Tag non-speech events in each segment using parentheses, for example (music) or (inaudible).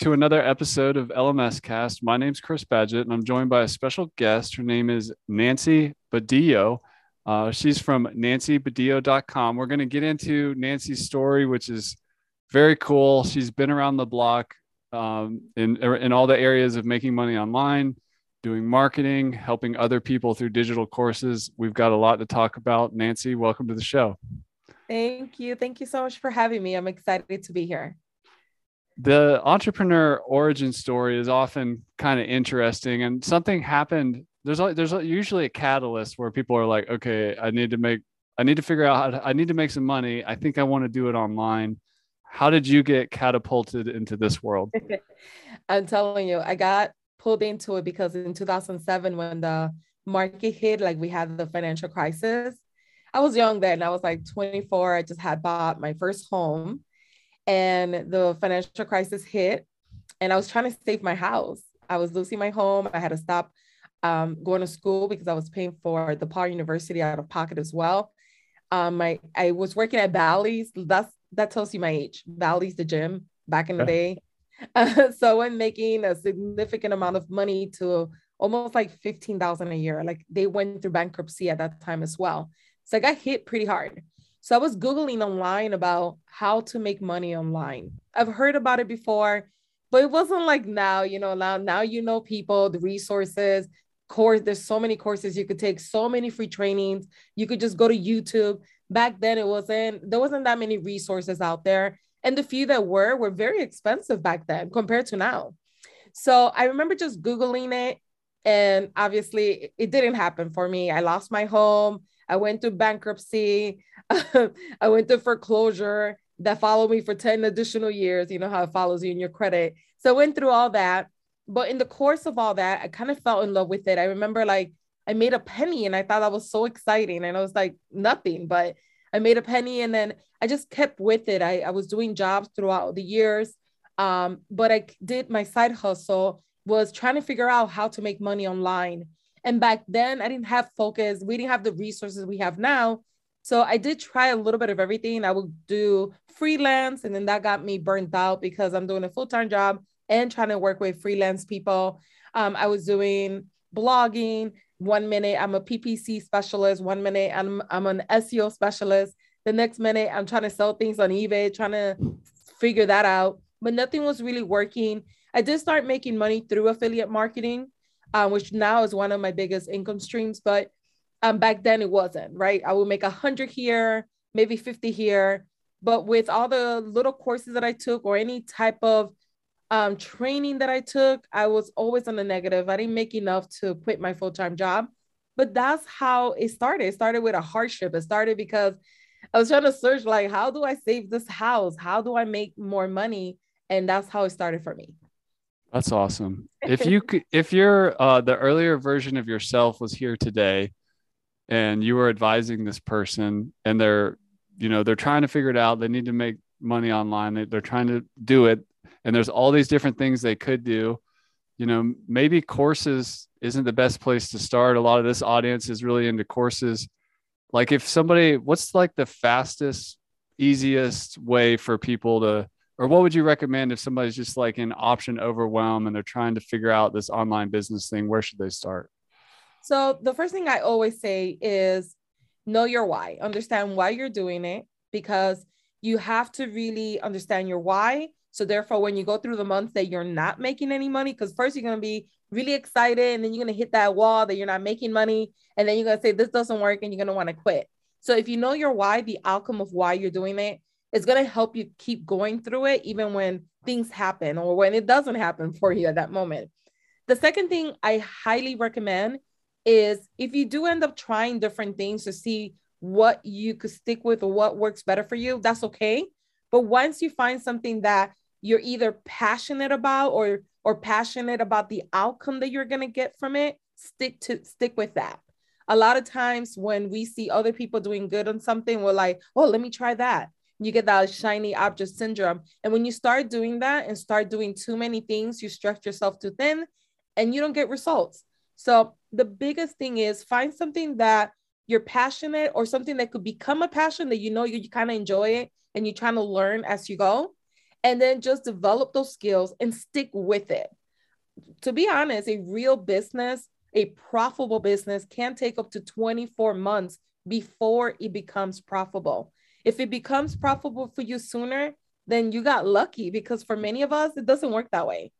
to another episode of LMS Cast. My name's Chris Badgett, and I'm joined by a special guest. Her name is Nancy Badillo. Uh, she's from nancybadillo.com. We're going to get into Nancy's story, which is very cool. She's been around the block um, in, in all the areas of making money online, doing marketing, helping other people through digital courses. We've got a lot to talk about. Nancy, welcome to the show. Thank you. Thank you so much for having me. I'm excited to be here the entrepreneur origin story is often kind of interesting and something happened there's there's usually a catalyst where people are like okay i need to make i need to figure out how to, i need to make some money. I think i want to do it online. How did you get catapulted into this world? (laughs) I'm telling you i got pulled into it because in 2007 when the market hit like we had the financial crisis i was young then i was like 24 i just had bought my first home and the financial crisis hit and i was trying to save my house i was losing my home i had to stop um, going to school because i was paying for DePaul University out of pocket as well um, I, I was working at Bally's. That's that tells you my age. Bally's the gym back in the day. Uh, (laughs) so I'm making a significant amount of money to almost like 15,000 a year. Like they went through bankruptcy at that time as well. So I got hit pretty hard. So I was Googling online about how to make money online. I've heard about it before, but it wasn't like now, you know, now, now you know people, the resources, course. There's so many courses you could take, so many free trainings. You could just go to YouTube. Back then it wasn't, there wasn't that many resources out there. And the few that were were very expensive back then compared to now. So I remember just Googling it. And obviously it didn't happen for me. I lost my home. I went to bankruptcy. (laughs) I went to foreclosure that followed me for 10 additional years. You know how it follows you in your credit. So I went through all that. But in the course of all that, I kind of fell in love with it. I remember like I made a penny and I thought that was so exciting. And I was like, nothing, but I made a penny and then I just kept with it. I, I was doing jobs throughout the years. Um, but I did my side hustle was trying to figure out how to make money online. And back then, I didn't have focus. We didn't have the resources we have now. So I did try a little bit of everything. I would do freelance, and then that got me burnt out because I'm doing a full time job and trying to work with freelance people. Um, I was doing blogging. One minute I'm a PPC specialist. One minute I'm I'm an SEO specialist. The next minute I'm trying to sell things on eBay, trying to figure that out. But nothing was really working. I did start making money through affiliate marketing um, which now is one of my biggest income streams. But um, back then it wasn't, right? I would make a hundred here, maybe 50 here. But with all the little courses that I took or any type of um, training that I took, I was always on the negative. I didn't make enough to quit my full-time job. But that's how it started. It started with a hardship. It started because I was trying to search like, how do I save this house? How do I make more money? And that's how it started for me. That's awesome. If (laughs) you could, if you're uh, the earlier version of yourself was here today, and you were advising this person, and they're, you know, they're trying to figure it out. They need to make money online. They, they're trying to do it, and there's all these different things they could do. You know, maybe courses isn't the best place to start. A lot of this audience is really into courses. Like, if somebody, what's like the fastest, easiest way for people to or what would you recommend if somebody's just like in option overwhelm and they're trying to figure out this online business thing where should they start? So the first thing i always say is know your why. Understand why you're doing it because you have to really understand your why. So therefore when you go through the months that you're not making any money because first you're going to be really excited and then you're going to hit that wall that you're not making money and then you're going to say this doesn't work and you're going to want to quit. So if you know your why the outcome of why you're doing it it's going to help you keep going through it even when things happen or when it doesn't happen for you at that moment. The second thing I highly recommend is if you do end up trying different things to see what you could stick with or what works better for you, that's okay. But once you find something that you're either passionate about or or passionate about the outcome that you're going to get from it, stick to stick with that. a lot of times when we see other people doing good on something, we're like, oh, let me try that. You get that shiny object syndrome. And when you start doing that and start doing too many things, you stretch yourself too thin and you don't get results. So the biggest thing is find something that you're passionate or something that could become a passion that you know you, you kind of enjoy it and you're trying to learn as you go. And then just develop those skills and stick with it. To be honest, a real business a profitable business can take up to 24 months before it becomes profitable. If it becomes profitable for you sooner, then you got lucky because for many of us, it doesn't work that way.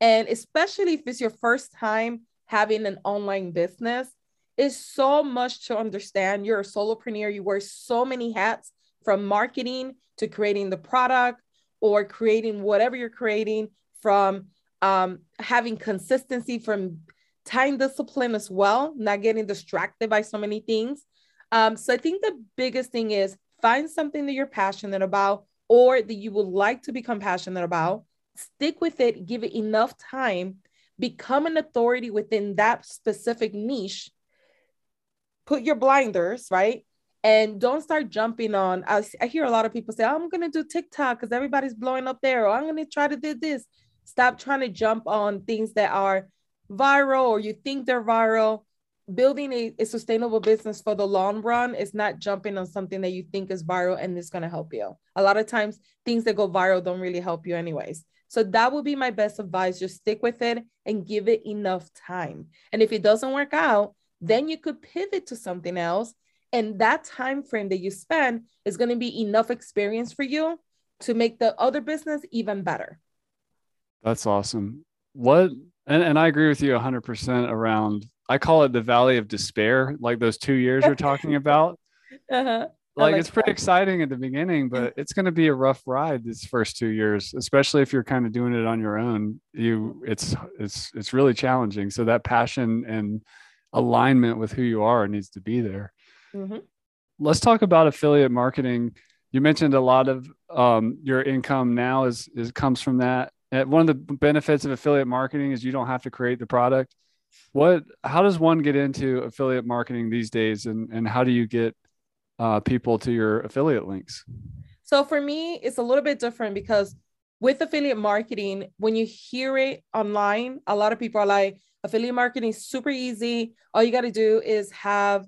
And especially if it's your first time having an online business, it's so much to understand. You're a solopreneur, you wear so many hats from marketing to creating the product or creating whatever you're creating, from um, having consistency, from time discipline as well, not getting distracted by so many things. Um, so I think the biggest thing is find something that you're passionate about or that you would like to become passionate about, stick with it, give it enough time, become an authority within that specific niche, put your blinders, right? And don't start jumping on. I, I hear a lot of people say, I'm going to do TikTok because everybody's blowing up there, or I'm going to try to do this. Stop trying to jump on things that are viral or you think they're viral, building a, a sustainable business for the long run is not jumping on something that you think is viral and it's going to help you. A lot of times, things that go viral don't really help you, anyways. So that would be my best advice. Just stick with it and give it enough time. And if it doesn't work out, then you could pivot to something else. And that time frame that you spend is going to be enough experience for you to make the other business even better. That's awesome. What and, and I agree with you 100% around, I call it the valley of despair, like those two years you're talking (laughs) about. Uh-huh. Like, like, it's pretty that. exciting at the beginning, but it's going to be a rough ride these first two years, especially if you're kind of doing it on your own. You, it's, it's, it's really challenging. So that passion and alignment with who you are needs to be there. Mm-hmm. Let's talk about affiliate marketing. You mentioned a lot of um, your income now is, is comes from that. One of the benefits of affiliate marketing is you don't have to create the product. What, how does one get into affiliate marketing these days, and and how do you get uh, people to your affiliate links? So for me, it's a little bit different because with affiliate marketing, when you hear it online, a lot of people are like, affiliate marketing is super easy. All you got to do is have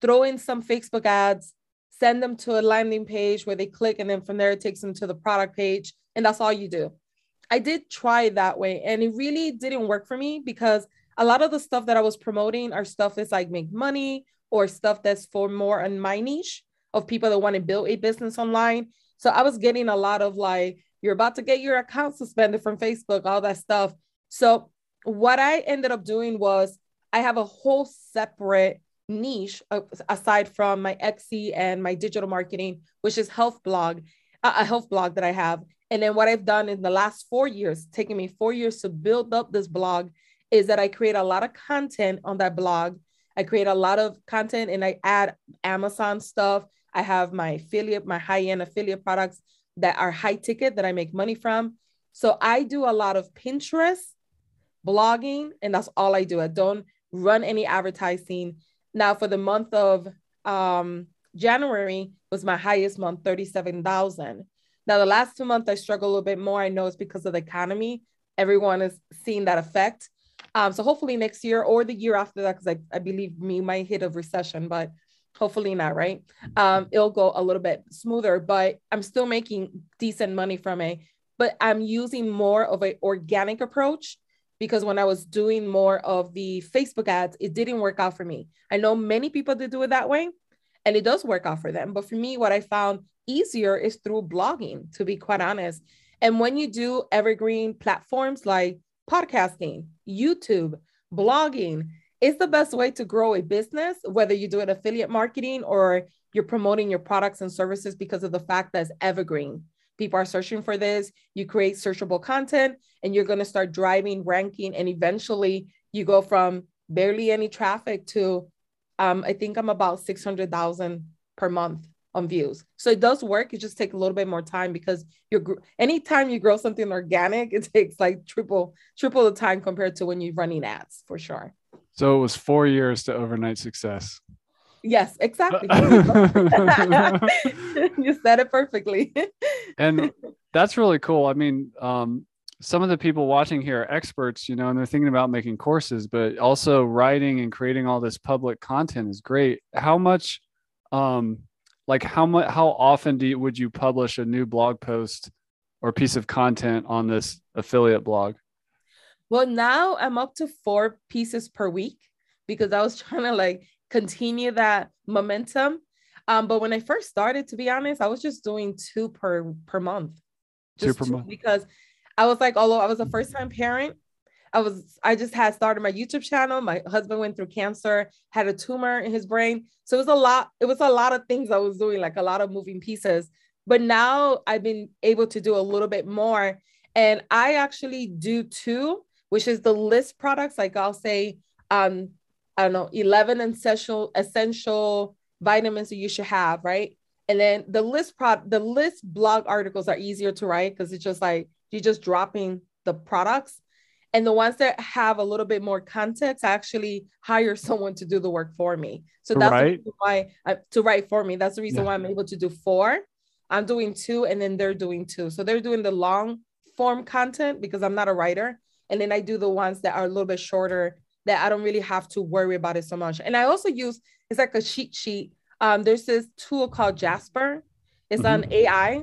throw in some Facebook ads, send them to a landing page where they click, and then from there it takes them to the product page, and that's all you do. I did try that way and it really didn't work for me because a lot of the stuff that I was promoting are stuff that's like make money or stuff that's for more on my niche of people that want to build a business online. So I was getting a lot of like, you're about to get your account suspended from Facebook, all that stuff. So what I ended up doing was I have a whole separate niche uh, aside from my Etsy and my digital marketing, which is health blog, a health blog that I have. And then what I've done in the last four years, taking me four years to build up this blog, is that I create a lot of content on that blog. I create a lot of content and I add Amazon stuff. I have my affiliate, my high end affiliate products that are high ticket that I make money from. So I do a lot of Pinterest, blogging, and that's all I do. I don't run any advertising. Now, for the month of um, January was my highest month, 37,000. Now, the last two months, I struggle a little bit more. I know it's because of the economy. Everyone is seeing that effect. Um, so hopefully next year or the year after that, because I, I believe me might hit a recession, but hopefully not, right? Um, it'll go a little bit smoother, but I'm still making decent money from it. But I'm using more of an organic approach because when I was doing more of the Facebook ads, it didn't work out for me. I know many people that do it that way, and it does work out for them. But for me, what I found easier is through blogging, to be quite honest. And when you do evergreen platforms like podcasting, YouTube, blogging, it's the best way to grow a business, whether you do it affiliate marketing or you're promoting your products and services because of the fact that it's evergreen. People are searching for this. You create searchable content and you're going to start driving ranking. And eventually you go from barely any traffic to, um, I think I'm about 600,000 per month on views. So it does work. It just takes a little bit more time because you're anytime you grow something organic, it (laughs) takes like triple triple the time compared to when you're running ads for sure. So it was four years to overnight success. Yes, exactly. (laughs) (laughs) you said it perfectly. and that's really cool. I mean, um, some of the people watching here are experts, you know, and they're thinking about making courses, but also writing and creating all this public content is great. How much, um, like how much, how often do you, would you publish a new blog post or piece of content on this affiliate blog? Well, now I'm up to four pieces per week because I was (laughs) trying to like continue that momentum. Um, but when I first started, to be honest, I was just doing two per per month. Just two per month. because I was like, although I was a first time parent, I was I just had started my YouTube channel. My husband went through cancer, had a tumor in his brain. So it was a lot, it was a lot of things I was doing, like a lot of moving pieces. But now I've been able to do a little bit more. And I actually do two, which is the list products. Like I'll say, um, I don't know, 11 essential essential vitamins that you should have, right? And then the list prod the list blog articles are easier to write because it's just like you're just dropping the products. And the ones that have a little bit more context, I actually hire (laughs) someone to do the work for me. So that's right. why I, to write for me. That's the reason yeah. why I'm able to do four. I'm doing two, and then they're doing two. So they're doing the long form content because I'm not a writer, and then I do the ones that are a little bit shorter that I don't really have to worry about it so much. And I also use it's like a cheat sheet. Um, there's this tool called Jasper. It's mm-hmm. on AI.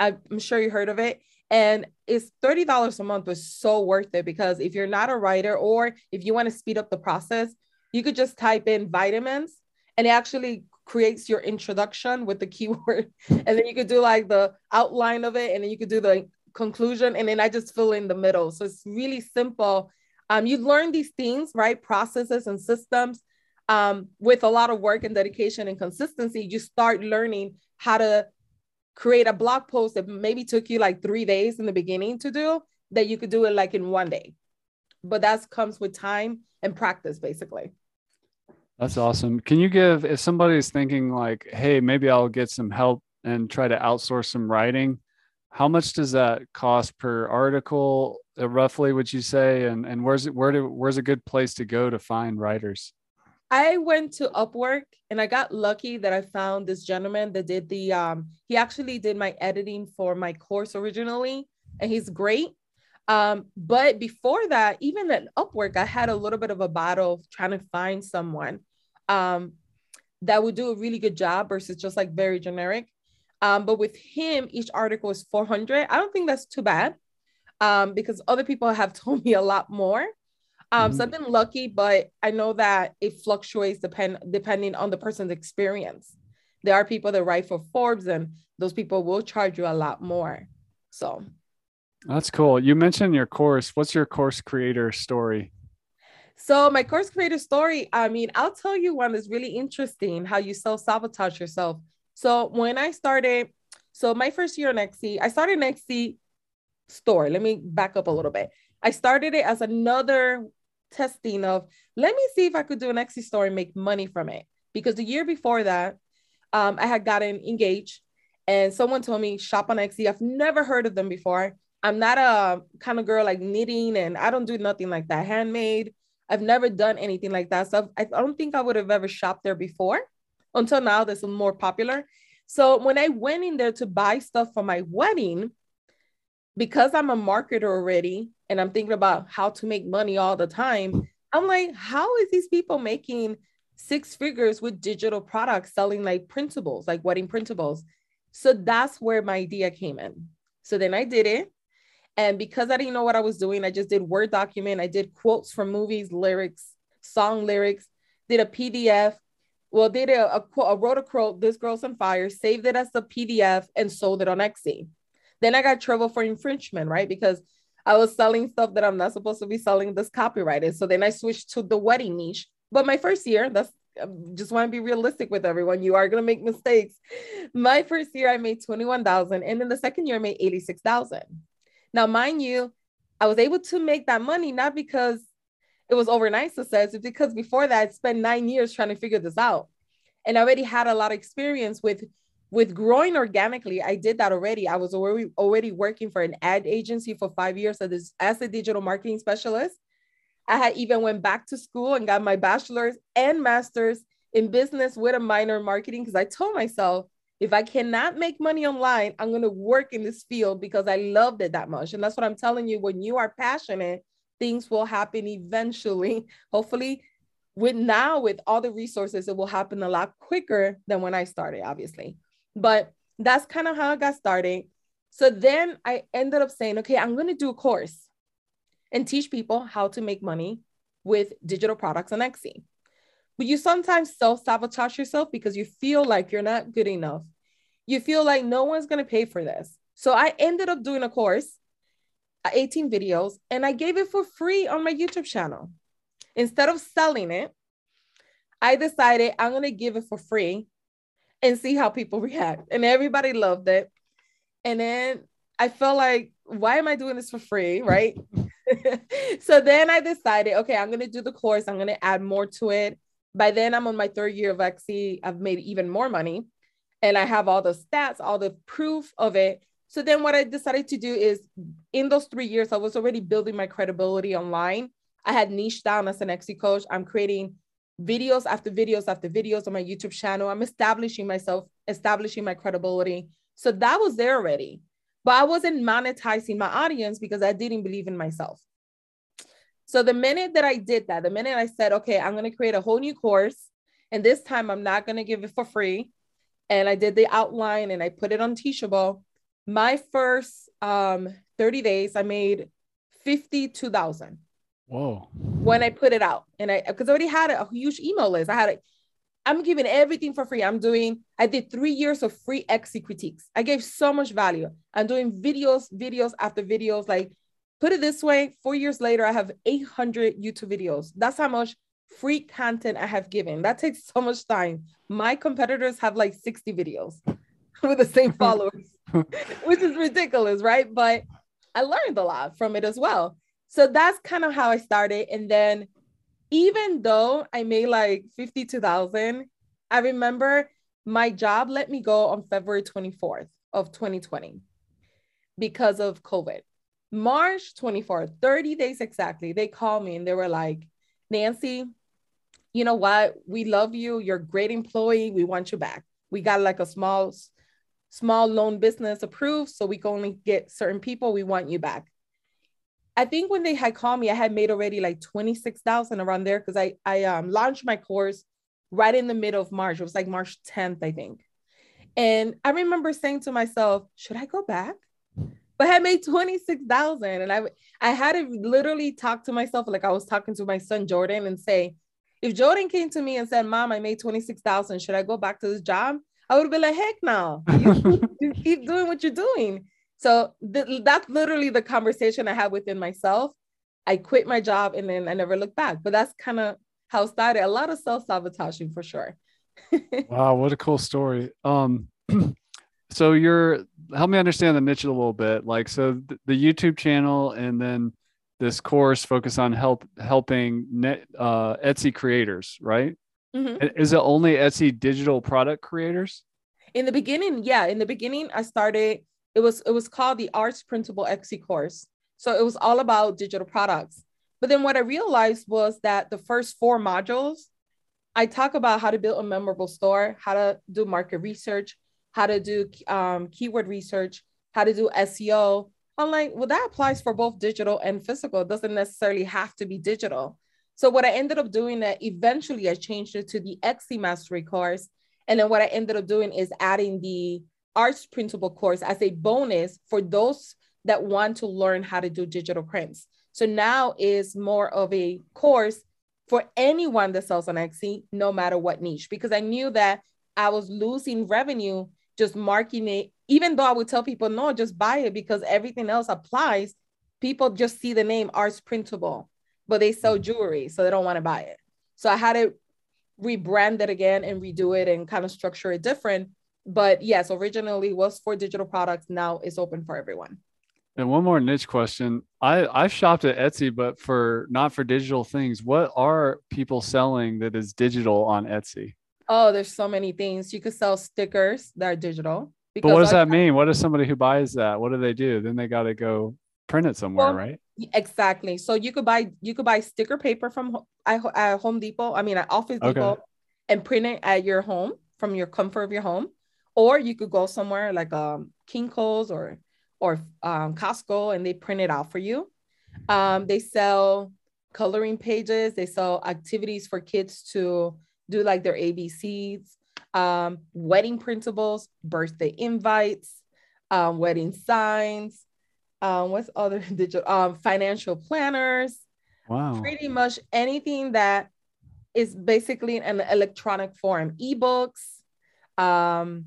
I'm sure you heard of it and it's $30 a month but so worth it because if you're not a writer or if you want to speed up the process you could just type in vitamins and it actually creates your introduction with the (laughs) keyword. And then you could do like the outline of it and then you could do the conclusion and then i just fill in the middle. So it's really simple. Um, you learn these things right processes and systems um, with a lot of work and dedication and consistency. You start learning how to create a blog post that maybe took you like three days in the beginning to do that you could do it like in one day. But that comes with time and practice basically. That's awesome. Can you give if somebody's thinking like hey maybe i'll get some help and try to outsource some writing how much does that cost per article uh, roughly would you say? And and where's it where do where's a good place to go to find writers I went to Upwork and I got lucky that I found this gentleman that did the um he actually did my editing for my course originally and he's great. Um, but before that, even at Upwork, I had a little bit of a battle trying to find someone um that would do a really good job versus just like very generic. Um, but with him, each article is 400. I don't think that's too bad um, because other people have (laughs) told me a lot more. Um, mm-hmm. So I've been lucky, but I know that it fluctuates depend depending on the person's experience. There are people that write for Forbes, and those people will charge you a lot more. So that's cool. You mentioned your course. What's your course creator story? So my course creator story, I mean, I'll tell you one that's really interesting how you self-sabotage yourself. So when I started, so my first year on Etsy, I started an Etsy store. Let me back up a little bit. I started it as another testing of let me see if I could do an Etsy store and make money from it. Because the year before that, um, I had gotten engaged and someone told me shop on Etsy. I've never heard of them before. I'm not a kind of girl like knitting and I don't do nothing like that. Handmade. I've never done anything like that. So I don't think I would have ever shopped there before until now that's more popular. So when I went in there to buy stuff for my wedding, because I'm a marketer already and I'm thinking about how to make money all the time, I'm like, how is these people making six figures with digital products selling like printables, like wedding printables? So that's where my idea came in. So then I did it. And because I didn't know what I was doing, I just did Word document. I did quotes from movies, lyrics, song lyrics, did a PDF. Well, did a, a, a wrote a quote, This Girl's on Fire, saved it as a PDF and sold it on Etsy. Then I got trouble for infringement, right? Because I was selling stuff that I'm not supposed to be selling this copyrighted. So then I switched to the wedding niche. But my first year, that's I just want to be realistic with everyone. You are going to make mistakes. My first year, I made 21,000. And then the second year, I made 86,000. Now, mind you, I was able to make that money not because it was overnight success, it's because before that, I spent nine years trying to figure this out. And I already had a lot of experience with with growing organically, I did that already. I was already already working for an ad agency for five years as, as a digital marketing specialist. I had even went back to school and got my bachelor's and master's in business with a minor in marketing because I told myself if I cannot make money online, I'm going to work in this field because I loved it that much. And that's what I'm telling you. When you are passionate, things will happen eventually. (laughs) Hopefully, with now with all the resources, it will happen a lot quicker than when I started, obviously. But that's kind of how I got started. So then I ended up saying, okay, I'm going to do a course and teach people how to make money with digital products on Etsy. But you sometimes self sabotage yourself because you feel like you're not good enough. You feel like no one's going to pay for this. So I ended up doing a course, uh, 18 videos, and I gave it for free on my YouTube channel. Instead of selling it, I decided I'm going to give it for free and see how people react. And everybody loved it. And then I felt like, why am I doing this for free? Right. (laughs) so then I decided, okay, I'm going to do the course. I'm going to add more to it. By then, I'm on my third year of Etsy. I've made even more money and I have all the stats, all the proof of it. So then, what I decided to do is in those three years, I was already building my credibility online. I had niche down as an Etsy coach. I'm creating videos after videos after videos on my YouTube channel. I'm establishing myself, establishing my credibility. So that was there already. But I wasn't monetizing my audience because I didn't believe in myself. So the minute that I did that, the minute I said, okay, I'm going to create a whole new course, and this time I'm not going to give it for free. And I did the outline and I put it on Teachable. My first um, 30 days, I made 52,000. Whoa. When I put it out, and I because I already had a huge email list. I had it. I'm giving everything for free. I'm doing, I did three years of free Etsy critiques. I gave so much value. I'm doing videos, videos after videos. Like, put it this way four years later, I have 800 YouTube videos. That's how much free content I have given. That takes so much time. My competitors have like 60 videos (laughs) with the same (laughs) followers, (laughs) which is ridiculous, right? But I learned a lot from it as well. So that's kind of how I started. And then even though I made like 52,000, I remember my job let me go on February 24th of 2020 because of COVID. March 24th, 30 days exactly, they called me and they were like, Nancy, you know what? We love you. You're a great employee. We want you back. We got like a small, small loan business approved, so we can only get certain people. We want you back. I think when they had called me, I had made already like 26,000 around there because I, I um, launched my course right in the middle of March. It was like March 10th, I think. And I remember saying to myself, should I go back? But I had made 26,000 and I, I had to literally talk to myself like I was talking to my son Jordan and say, if Jordan came to me and said, Mom, I made 26,000, should I go back to this job? I would be like, heck no, you keep doing what you're doing. So th- that's literally the conversation I had within myself. I quit my job and then I never looked back. But that's kind of how it started. A lot of self sabotaging for sure. (laughs) wow, what a cool story. Um, (clears throat) so you're help me understand the niche a little bit. Like, so th- the YouTube channel and then this course focus on help helping net uh, Etsy creators, right? Mm-hmm. Is it only Etsy digital product creators? In the beginning, yeah. In the beginning, I started it was it was called the Arts Printable Etsy course. So it was all about digital products. But then what I realized was that the first four modules, I talk about how to build a memorable store, how to do market research, how to do um, keyword research, how to do SEO. I'm like, well, that applies for both digital and physical. It doesn't necessarily have to be digital. So what I ended up doing that eventually I changed it to the Etsy Mastery course. And then what I ended up doing is adding the arts printable course as a bonus for those that want to learn how to do digital prints. So now is more of a course for anyone that sells on Etsy, no matter what niche, because I knew that I was losing revenue just marking it, even though I would tell people, no, just buy it because everything else applies. People just see the name arts printable, but they sell mm-hmm. jewelry, so they don't want to buy it. So I had to rebrand it again and redo it and kind of structure it different but yes, originally was for digital products. Now it's open for everyone. And one more niche question. I I've shopped at Etsy, but for not for digital things. What are people selling that is digital on Etsy? Oh, there's so many things. You could sell stickers that are digital. But what does that mean? What does somebody who buys that? What do they do? Then they got to go print it somewhere, well, right? Exactly. So you could buy you could buy sticker paper from I at Home Depot. I mean, at Office Okay. Depot, and print it at your home from your comfort of your home, or you could go somewhere like um Kinko's or or um, Costco and they print it out for you. Um, they sell coloring pages. They sell activities for kids to do like their ABCs, um, wedding printables, birthday invites, um, wedding signs. Um, what's other (laughs) digital um, financial planners? Wow. Pretty much anything that is basically an electronic form, ebooks. Um,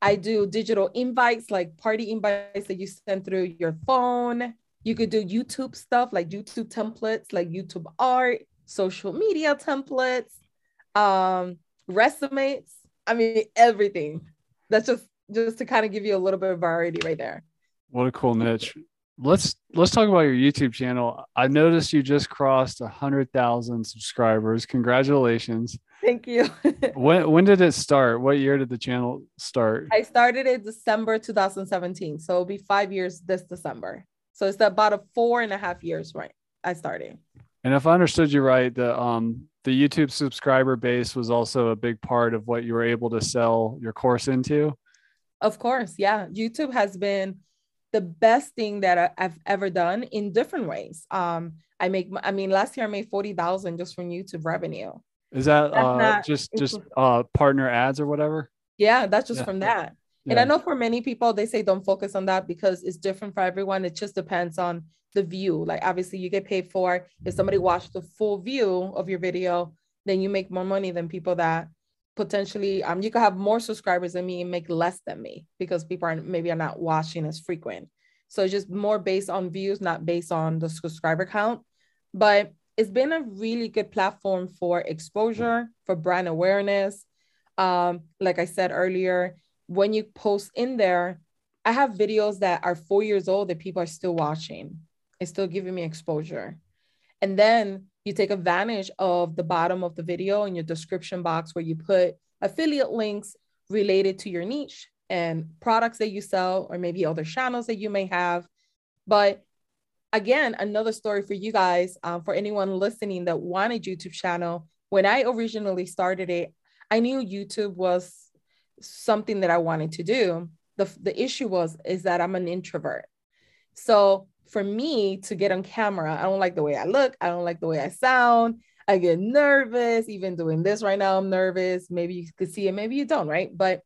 I do digital invites, like party invites that you send through your phone. You could do YouTube stuff like YouTube templates, like YouTube art, social media templates, um, resumes. I mean, everything. That's just just to kind of give you a little bit of variety right there. What a cool niche. Let's let's talk about your YouTube channel. I noticed you just crossed a hundred thousand subscribers. Congratulations. Thank you. (laughs) When when did it start? What year did the channel start? I started in December 2017. So it'll be five years this December. So it's about a four and a half years, right? I started. And if I understood you right, the um the YouTube subscriber base was also a big part of what you were able to sell your course into. Of course, yeah. YouTube has been the best thing that I've ever done in different ways. Um, I make, I mean, last year I made forty thousand just from YouTube revenue. Is that uh not- just just uh partner ads or whatever? Yeah, that's just Yeah. from that. And I know for many people, they say don't focus on that because it's different for everyone. It just depends on the view. Like obviously, you get paid for if somebody watched the full view of your video, then you make more money than people that potentially um you could have more subscribers than me and make less than me because people are maybe are not watching as frequent. So just more based on views, not based on the subscriber count. But it's been a really good platform for exposure, for brand awareness. Um, like I said earlier, when you post in there, I have videos that are four years old that people are still watching. It's still giving me exposure. And then you take advantage of the bottom of the video in your description box where you put affiliate links related to your niche and products that you sell, or maybe other channels that you may have. But again, another story for you guys, um, for anyone listening that wanted YouTube channel. When I originally started it, I knew YouTube was something that I wanted to do. The, the issue was is that I'm an introvert. So for me to get on camera, I don't like the way I look. I don't like the way I sound. I get nervous. Even doing this right now, I'm nervous. Maybe you could see it, maybe you don't, right? But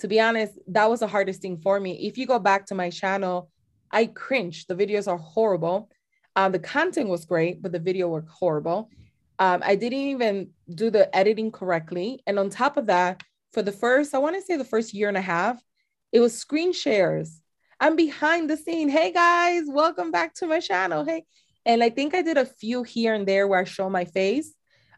to be honest, that was the hardest thing for me. If you go back to my channel, I cringe. The videos are horrible. Um, the content was great, but the video were horrible. Um, I didn't even do the editing correctly. And on top of that, for the first, I want to say the first year and a half, it was screen shares. I'm behind the scene. Hey guys, welcome back to my channel. Hey. And I think I did a few here and there where I show my face.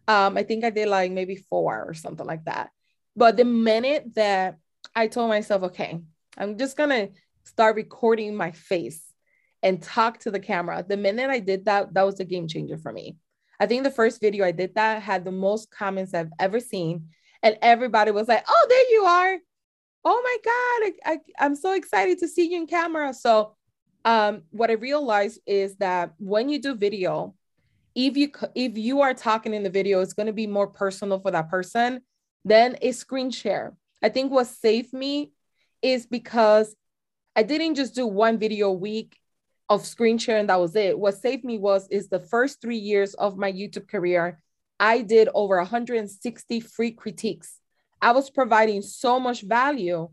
Um, I think I did like maybe four or something like that. But the minute that I told myself, okay, I'm just gonna start recording my face and talk to the camera. The minute I did that, that was a game changer for me. I think the first video I did that had the most comments I've ever seen. And everybody was like, oh, there you are. Oh my God, I, I, I'm so excited to see you in camera. So, um, what I realized is that when you do video, if you if you are talking in the video, it's going to be more personal for that person than a screen share. I think what saved me is because I didn't just do one video a week of screen share and that was it. What saved me was is the first three years of my YouTube career, I did over 160 free critiques. I was providing so much value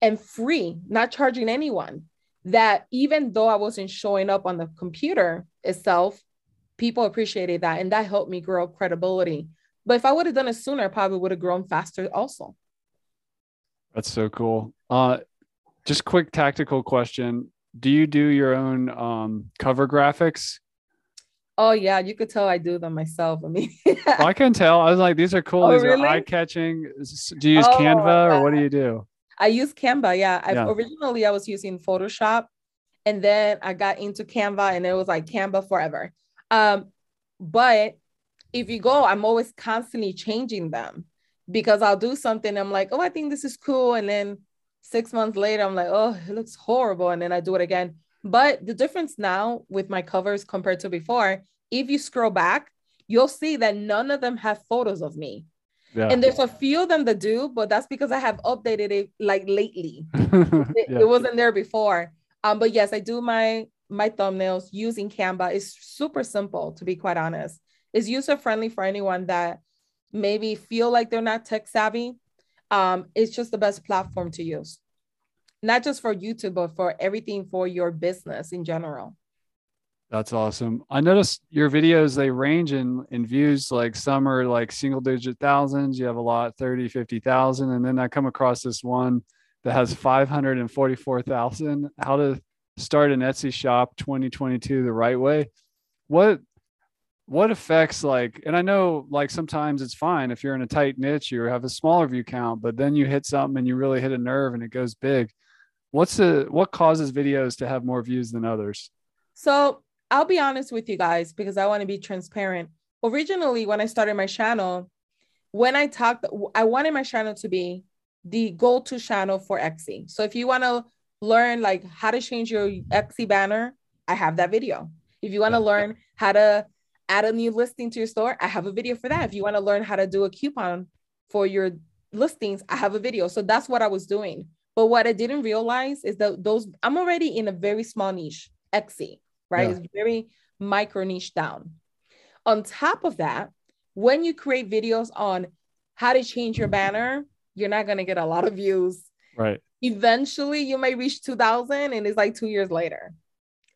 and free, not charging anyone. That even though I wasn't showing up on the computer itself, people appreciated that. And that helped me grow credibility. But if I would have done it sooner, I probably would have grown faster also. That's so cool. Uh, just quick tactical question: Do you do your own um, cover graphics? Oh yeah, you could tell I do them myself. I mean, Well, (laughs) I can tell. I was like, these are cool. Oh, these really? are eye catching. Do you use Oh, Canva or what do you do? I use Canva. Yeah. I Yeah. originally I was using Photoshop and then I got into Canva and it was like Canva forever. Um, but if you go, I'm always constantly changing them because I'll do something. I'm like, oh, I think this is cool. And then six months later, I'm like, oh, it looks horrible. And then I do it again. But the difference now with my covers compared to before, if you scroll back, you'll see that none of them have photos of me. Yeah. And there's a few of them that do, but that's because I have updated it like lately. (laughs) it, yeah. it, wasn't there before. Um, but yes, I do my my thumbnails using Canva. It's super simple, to be quite honest. It's user friendly for anyone that maybe feel like they're not tech savvy. Um, it's just the best platform to use, not just for YouTube, but for everything for your business in general. That's awesome. I noticed your videos, they range in, in views, like some are like single digit thousands. You have a lot, 30, 50,000. And then I come across this one that has 544,000. How to start an Etsy shop 2022 the right way. What, what affects like, and I know like sometimes it's fine if you're in a tight niche, you have a smaller view count, but then you hit something and you really hit a nerve and it goes big. What's the, what causes videos to have more views than others? So I'll be honest with you guys because I want to be transparent. Originally, when I started my channel, when I talked, I wanted my channel to be the go-to channel for Etsy. So if you want to learn like how to change your Etsy banner, I have that video. If you want to learn how to add a new listing to your store, I have a video for that. If you want to learn how to do a coupon for your listings, I have a video. So that's what I was doing. But what I didn't realize is that those I'm already in a very small niche, Etsy right? Yeah. It's very micro niche down. On top of that, when you create videos on how to change your banner, you're not going to get a lot of views. Right. Eventually, you may reach 2000 and it's like two years later,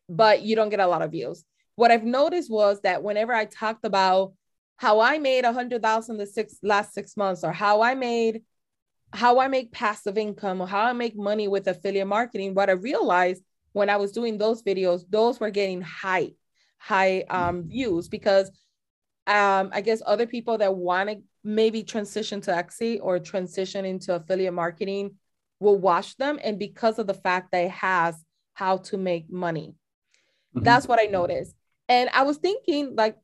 but you don't get a lot of views. What I've noticed was that whenever I talked about how I made a hundred thousand the six last six months, or how I made how I make passive income, or how I make money with affiliate marketing, what I realized when I was doing those videos, those were getting high, high um, views because um, I guess other people that want to maybe transition to Etsy or transition into affiliate marketing will watch them. And because of the fact that it has how to make money, mm-hmm. that's what I noticed. And I was thinking like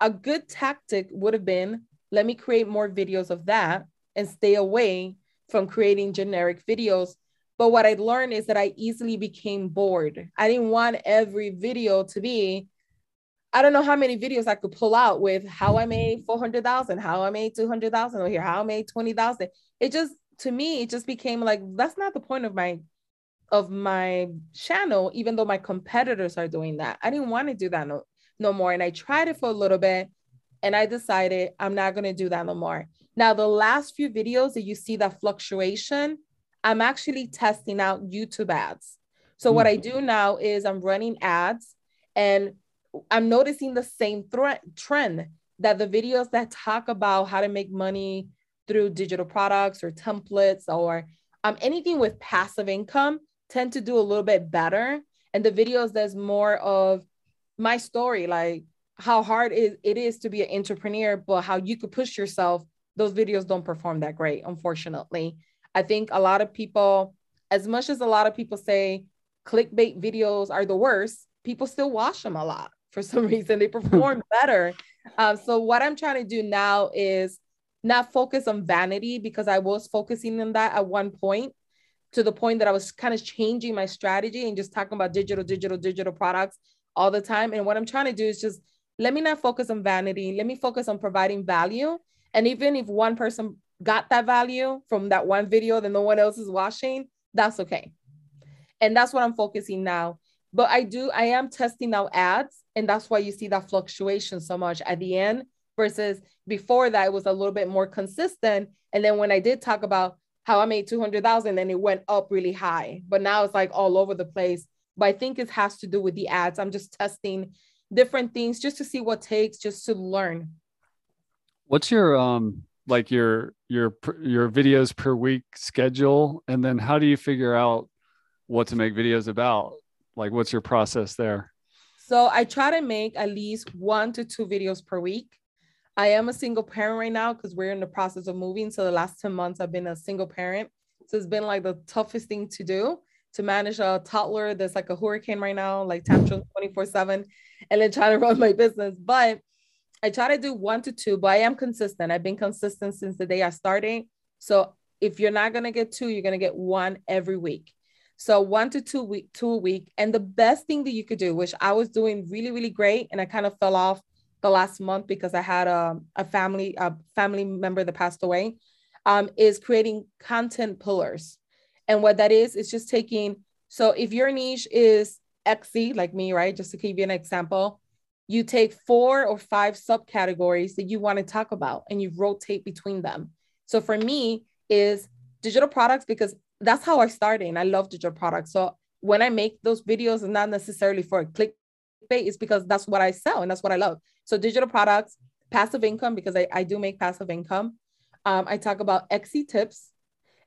a good tactic would have been let me create more videos of that and stay away from creating generic videos but what I learned is that I easily became bored. I didn't want every video to be, I don't know how many videos I could pull out with how I made 400,000, how I made 200,000 or here, how I made 20,000. It just, to me, it just became like, that's not the point of my, of my channel, even though my competitors are doing that. I didn't want to do that no, no more. And I tried it for a little bit and I decided I'm not going to do that no more. Now, the last few videos that you see that fluctuation, I'm actually testing out YouTube ads. So mm what I do now is I'm running ads and I'm noticing the same threat trend that the videos that talk about how to make money through digital products or templates or um, anything with passive income tend to do a little bit better. And the videos that's more of my story, like how hard it, it is to be an entrepreneur, but how you could push yourself, those videos don't perform that great, unfortunately. I think a lot of people, as much as a lot of people say clickbait videos are the worst, people still watch them a lot for some (laughs) reason. They perform (laughs) better. Um, so what I'm trying to do now is not focus on vanity because I was focusing on that at one point to the point that I was kind of changing my strategy and just talking about digital, digital, digital products all the time. And what I'm trying to do is just let me not focus on vanity. Let me focus on providing value. And even if one person got that value from that one video that no one else is watching, that's okay. And that's what I'm focusing now. But I do, I am testing now ads, and that's why you see that fluctuation so much at the end versus before that it was a little bit more consistent. And then when I did talk about how I made 200,000 and it went up really high, but now it's like all over the place. But I think it has to do with the ads. I'm just testing different things just to see what takes, just to learn. What's your um like your your your videos per week schedule? And then how do you figure out what to make videos about? Like what's your process there? So i try to make at least one to two videos per week. I am a single parent right now because we're in the process of moving. So the last 10 months i've been a single parent. So it's been like the toughest thing to do to manage a toddler that's like a hurricane right now like tantrum 24 7 and then trying to (laughs) run my business but I try to do one to two, but I am consistent. I've been consistent since the day I started. So if you're not going to get two, you're going to get one every week. So one to two week, two a week. And the best thing that you could do, which I was doing really, really great, and I kind of fell off the last month because I had a, a family a family member that passed away, um, is creating content pillars. And what that is is just taking. So if your niche is Etsy, like me, right? Just to give you an example, you take four or five subcategories that you want to talk about and you rotate between them. So for me is digital products because that's how I started and I love digital products. So when I make those videos, it's not necessarily for a clickbait, it's because that's what I sell and that's what I love. So digital products, passive income, because I, I do make passive income. Um, I talk about Etsy tips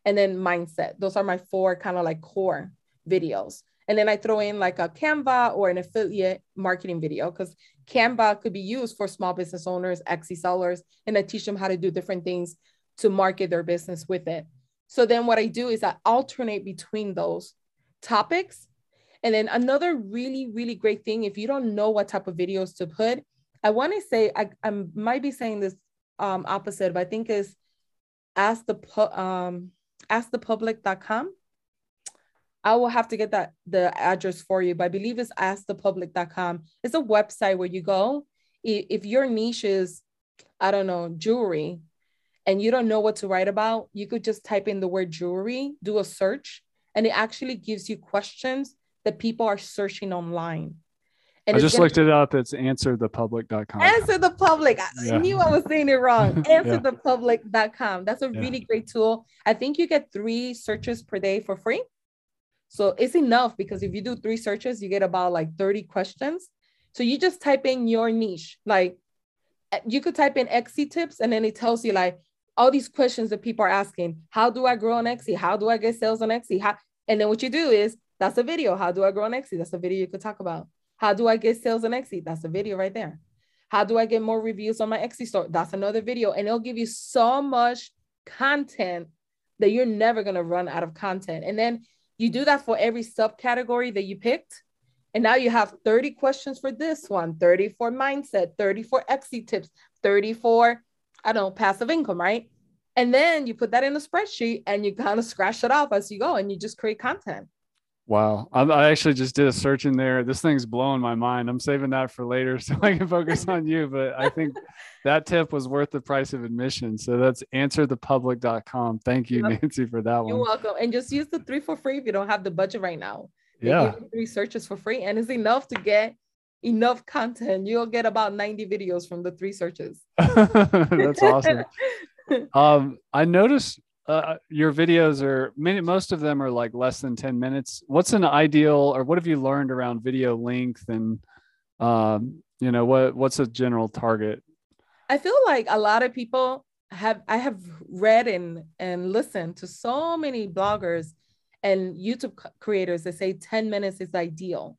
and then mindset. Those are my four kind of like core videos. And then I throw in like a Canva or an affiliate marketing video because Canva could be used for small business owners, Etsy sellers, and I teach them how to do different things to market their business with it. So then what I do is I alternate between those topics. And then another really, really great thing, if you don't know what type of videos to put, I want to say, I, I might be saying this um, opposite, but I think is ask the, um, askthepublic.com I will have to get that the address for you, but I believe it's askthepublic.com. It's a website where you go. If your niche is, I don't know, jewelry, and you don't know what to write about, you could just type in the word jewelry, do a search, and it actually gives you questions that people are searching online. And I just looked it up. It's answerthepublic.com. Answer the public. Yeah. I knew I was saying it wrong. (laughs) Answerthepublic.com. That's a yeah. really great tool. I think you get three searches per day for free. So it's enough because if you do three searches, you get about like 30 questions. So you just type in your niche. Like you could type in Etsy tips and then it tells you like all these questions that people are asking. How do I grow on Etsy? How do I get sales on Etsy? How, and then what you do is that's a video. How do I grow on Etsy? That's a video you could talk about. How do I get sales on Etsy? That's a video right there. How do I get more reviews on my Etsy store? That's another video. And it'll give you so much content that you're never going to run out of content. And then you do that for every subcategory that you picked. And now you have 30 questions for this one, 30 for mindset, 30 for Etsy tips, 30 for, I don't know, passive income, right? And then you put that in a spreadsheet and you (laughs) kind of scratch it off as you go and you just create content. Wow. I, I actually just did a search in there. This thing's blowing my mind. I'm saving that for later (laughs) so I can focus on you. But I think (laughs) that tip was worth the price of admission. So that's answerthepublic.com. Thank you, Nancy, for that one. You're welcome. And just use the three for free if you don't have the budget right now. They yeah. three searches for free. And it's enough to get enough content. You'll get about 90 videos from the three searches. (laughs) that's awesome. um, I noticed uh, your videos are many, most of them are like less than 10 minutes. What's an ideal, or what have you learned around video length and, um, you know, what, what's a general target? I feel like a lot of people have, I have read and, and listened to so many bloggers and YouTube creators that say 10 minutes is ideal.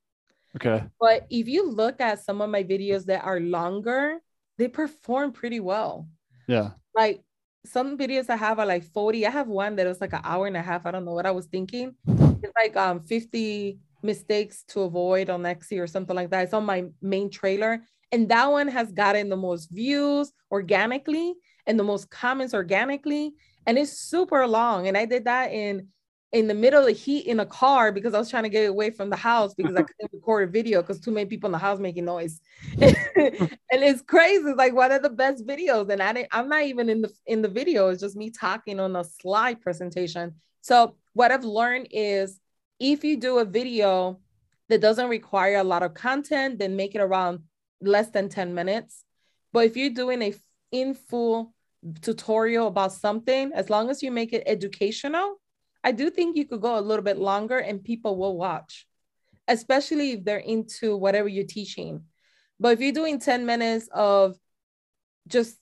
Okay. But if you look at some of my videos that are longer, they perform pretty well. Yeah. Like some videos I have are like 40. I have one that was like an hour and a half. I don't know what I was thinking. It's like um 50 mistakes to avoid on Etsy or something like that. It's on my main trailer. And that one has gotten the most views organically and the most comments organically. And it's super long. And I did that in in the middle of heat in a car because I was trying to get away from the house because I (laughs) couldn't record a video because too many people in the house making noise. (laughs) and it's crazy. It's like one of the best videos. And I didn't, I'm not even in the in the video. It's just me talking on a slide presentation. So what I've learned is if you do a video that doesn't require a lot of content, then make it around less than 10 minutes. But if you're doing a in full tutorial about something, as long as you make it educational, I do think you could go a little bit longer and people will watch, especially if they're into whatever you're teaching. But if you're doing 10 minutes of just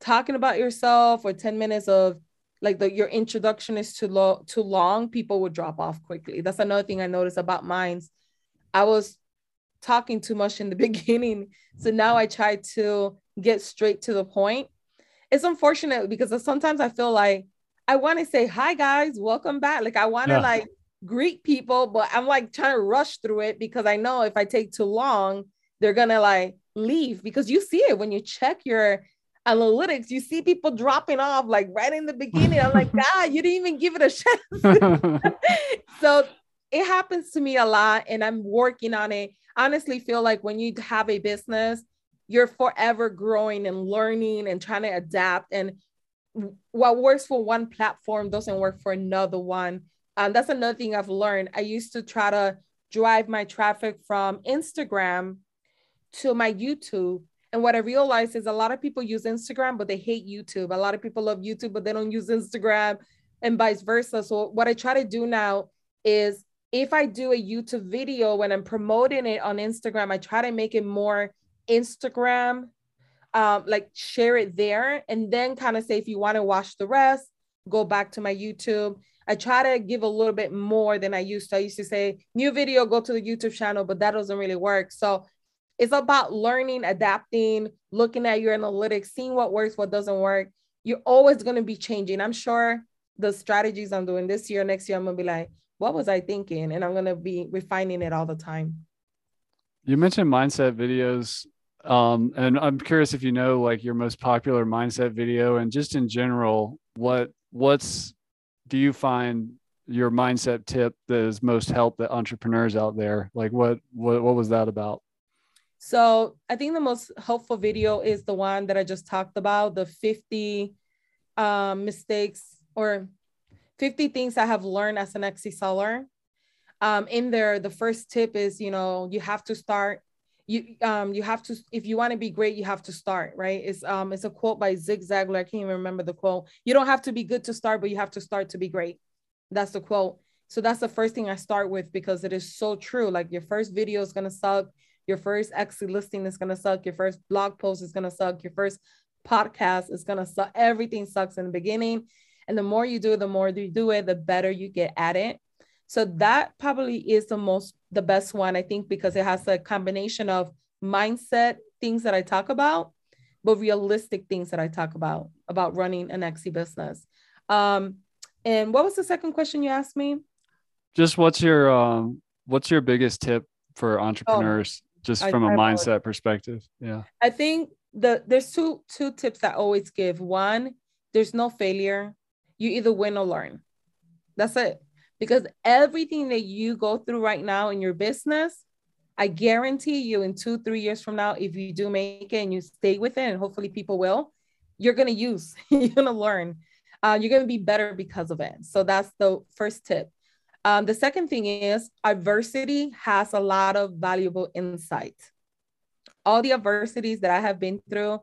talking about yourself or 10 minutes of like the your introduction is too low too long, people would drop off quickly. That's another thing I noticed about mine's. I was talking too much in the (laughs) beginning. So now I try to get straight to the point. It's unfortunate because sometimes I feel like I want to say, hi guys, welcome back. Like I want to yeah. like greet people, but I'm like trying to rush through it because I know if I take too long, they're gonna like leave because you see it when you check your analytics, you see people dropping off like right in the beginning. I'm like, God, (laughs) ah, you didn't even give it a chance. (laughs) so it happens to me a lot and I'm working on it. Honestly, feel like when you have a business, you're forever growing and learning and trying to adapt. And what works for one platform doesn't work for another one. Um, that's another thing I've learned. I used to try to drive my traffic from Instagram to my YouTube. And what I realized is a lot of people use Instagram, but they hate YouTube. A lot of people love YouTube, but they don't use Instagram and vice versa. So, what I try to do now is if I do a YouTube video when I'm promoting it on Instagram, I try to make it more Instagram, um, like share it there, and then kind of say, if you want to watch the rest, go back to my YouTube. I try to give a little bit more than I used to. I used to say, new video, go to the YouTube channel, but that doesn't really work. So it's about learning, adapting, looking at your analytics, seeing what works, what doesn't work. You're always going to be changing. I'm sure the strategies I'm doing this year, next year, I'm going to be like, what was I thinking? And I'm going to be refining it all the time. You mentioned mindset videos. Um, and I'm curious if you know like your most popular mindset video and just in general, what what's do you find your mindset tip that has most helped the entrepreneurs out there? Like what what what was that about? So I think the most helpful video is the one that I just talked about, the 50 um, mistakes or 50 things I have learned as an Etsy seller. Um, in there, the first tip is, you know, you have to start. You um you have to if you want to be great, you have to start, right? It's um it's a quote by Zig Ziglar. I can't even remember the quote. You don't have to be good to start, but you have to start to be great. That's the quote. So that's the first thing I start with because it is so true. Like your first video is gonna suck, your first Etsy listing is gonna suck, your first blog post is gonna suck, your first podcast is gonna suck. Everything sucks in the beginning. And the more you do it, the more you do it, the better you get at it. So that probably is the most, the best one, I think, because it has a combination of mindset things that I talk about, but realistic things that I talk about, about running an Etsy business. Um, and what was the second question you asked me? Just what's your, um, what's your biggest tip for entrepreneurs, oh, just from I, a mindset perspective? Yeah. I think the there's two two tips that I always give. One, there's no failure you either win or learn. That's it. Because everything that you go through right now in your business, I guarantee you in two, three years from now, if you do make it and you stay with it, and hopefully people will, you're going to use, (laughs) you're going to learn. Uh, you're going to be better because of it. So that's the first tip. Um, the second thing is adversity has a lot of valuable insight. All the adversities that I have been through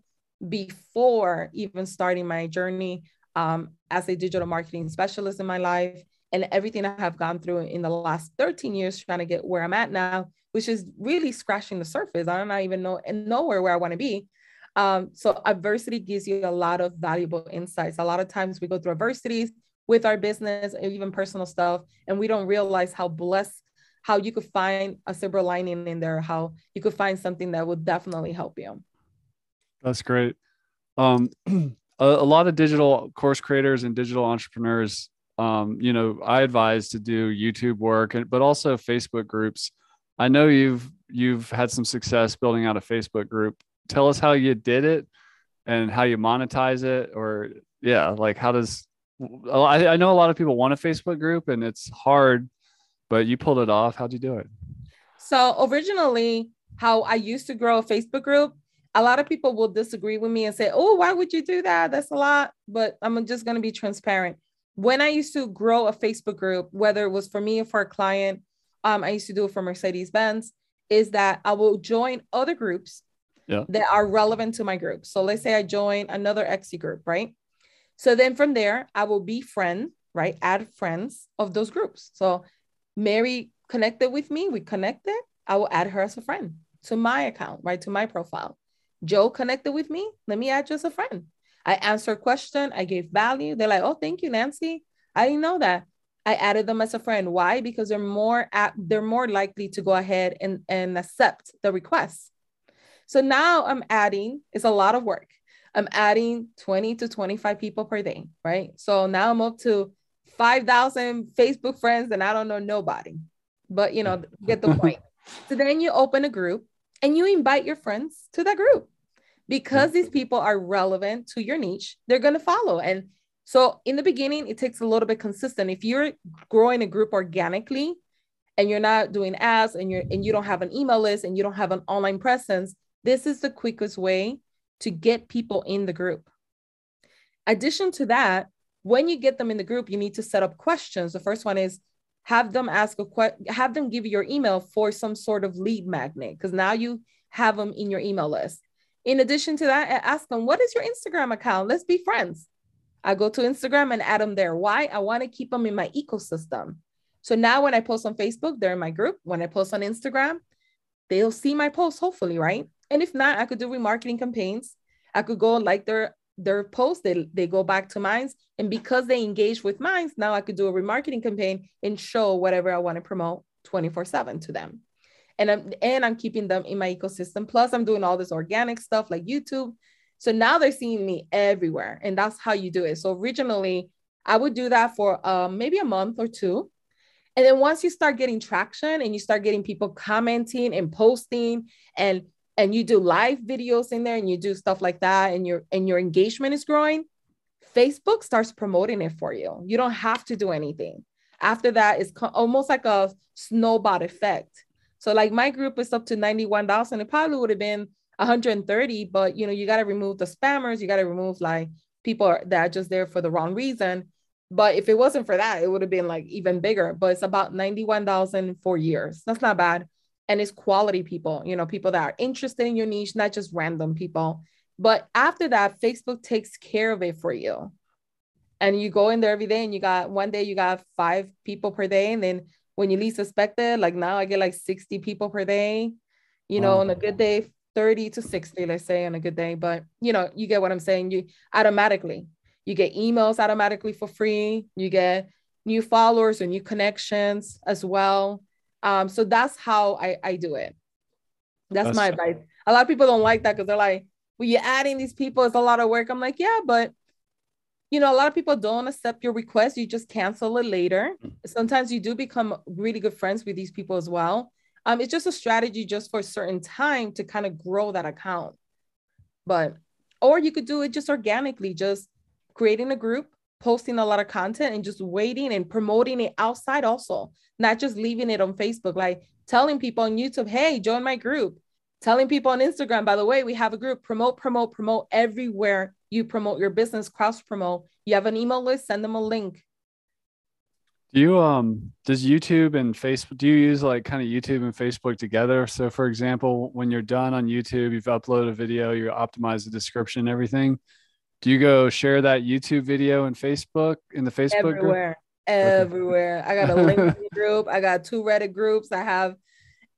before even starting my journey um, as a digital marketing specialist in my life and everything I have gone through in the last 13 years trying to get where I'm at now, which is really scratching the surface. I don't even know and nowhere where I want to be. Um, so adversity gives you a lot of valuable insights. A lot of times we go through adversities with our business and even personal stuff, and we don't realize how blessed, how you could find a silver lining in there, how you could find something that would definitely help you. That's great. Um, (clears throat) a, a lot of digital course creators and digital entrepreneurs um, you know i advise to do youtube work and but also facebook groups i know you've you've had some success building out a facebook group tell us how you did it and how you monetize it or yeah like how does I, I know a lot of people want a facebook group and it's hard but you pulled it off how'd you do it so originally how i used to grow a facebook group a lot of people will disagree with me and say, Oh, why would you do that? That's a lot. But I'm just going to be transparent. When I used to grow a Facebook group, whether it was for me or for a client, um, I used to do it for Mercedes Benz, is that I will join other groups yeah. that are relevant to my group. So let's say I join another Etsy group, right? So then from there, I will be friend, right? Add friends of those groups. So Mary connected with me, we connected. I will add her as a friend to my account, right? To my profile. Joe connected with me. Let me add you as a friend. I answered question. I gave value. They're like, oh, thank you, Nancy. I didn't know that. I added them as a friend. Why? Because they're more at, they're more likely to go ahead and, and accept the request. So now I'm adding, it's a lot of work. I'm adding 20 to 25 people per day, right? So now I'm up to 5,000 Facebook friends and I don't know nobody, but you know, get the point. (laughs) so then you open a group and you invite your friends to that group because these people are relevant to your niche they're going to follow and so in the beginning it takes a little bit consistent if you're growing a group organically and you're not doing ads and you're and you don't have an email list and you don't have an online presence, this is the quickest way to get people in the group. Addition to that, when you get them in the group, you need to set up questions. The first one is have them ask a question, have them give you your email for some sort of lead magnet because now you have them in your email list. In addition to that, I ask them, what is your Instagram account? Let's be friends. I go to Instagram and add them there. Why? I want to keep them in my ecosystem. So now when I post on Facebook, they're in my group. When I post on Instagram, they'll see my post, hopefully, right? And if not, I could do remarketing campaigns. I could go like their their post, they, they go back to mines. And because they engage with mines, now I could do a remarketing campaign and show whatever I want to promote 24-7 to them. And I'm and I'm keeping them in my ecosystem. Plus, I'm doing all this organic stuff like YouTube. So now they're seeing me everywhere. And that's how you do it. So originally I would do that for um, maybe a month or two. And then once you start getting traction and you start getting people commenting and posting and and you do live videos in there and you do stuff like that and your and your engagement is growing, Facebook starts promoting it for you. You don't have to do anything. After that, it's co- almost like a snowball effect. So like my group is up to 91,000. It probably would have been 130, but you know, you got to remove the spammers, you got to remove like people that are just there for the wrong reason. But if it wasn't for that, it would have been like even bigger. But it's about 91,000 for years. That's not bad. And it's quality people, you know, people that are interested in your niche, not just random people. But after that, Facebook takes care of it for you. And you go in there every day and you got one day you got five people per day. And then when you least expect it, like now I get like 60 people per day, you know, on a good day, 30 to 60, let's say on a good day. But you know, you get what I'm saying. You automatically you get emails automatically for free. You get new followers or new connections as well. Um, so that's how I, I do it. That's, that's my advice. A lot of people don't like that because they're like, well, you're adding these people, it's a lot of work. I'm like, yeah, but you know, a lot of people don't accept your request. You just cancel it later. Sometimes you do become really good friends with these people as well. Um, it's just a strategy just for a certain time to kind of grow that account. But, or you could do it just organically, just creating a group, posting a lot of content and just waiting and promoting it outside also, not just leaving it on Facebook, like telling people on YouTube, hey, join my group. Telling people on Instagram, by the way, we have a group, promote, promote, promote everywhere you promote your business, cross promote. You have an email list, send them a link. Do you um does YouTube and Facebook do you use like kind of YouTube and Facebook together? So for example, when you're done on YouTube, you've uploaded a video, you optimize the description and everything do you go share that YouTube video in Facebook in the Facebook everywhere, group? everywhere. I got a LinkedIn (laughs) group. I got two Reddit groups. I have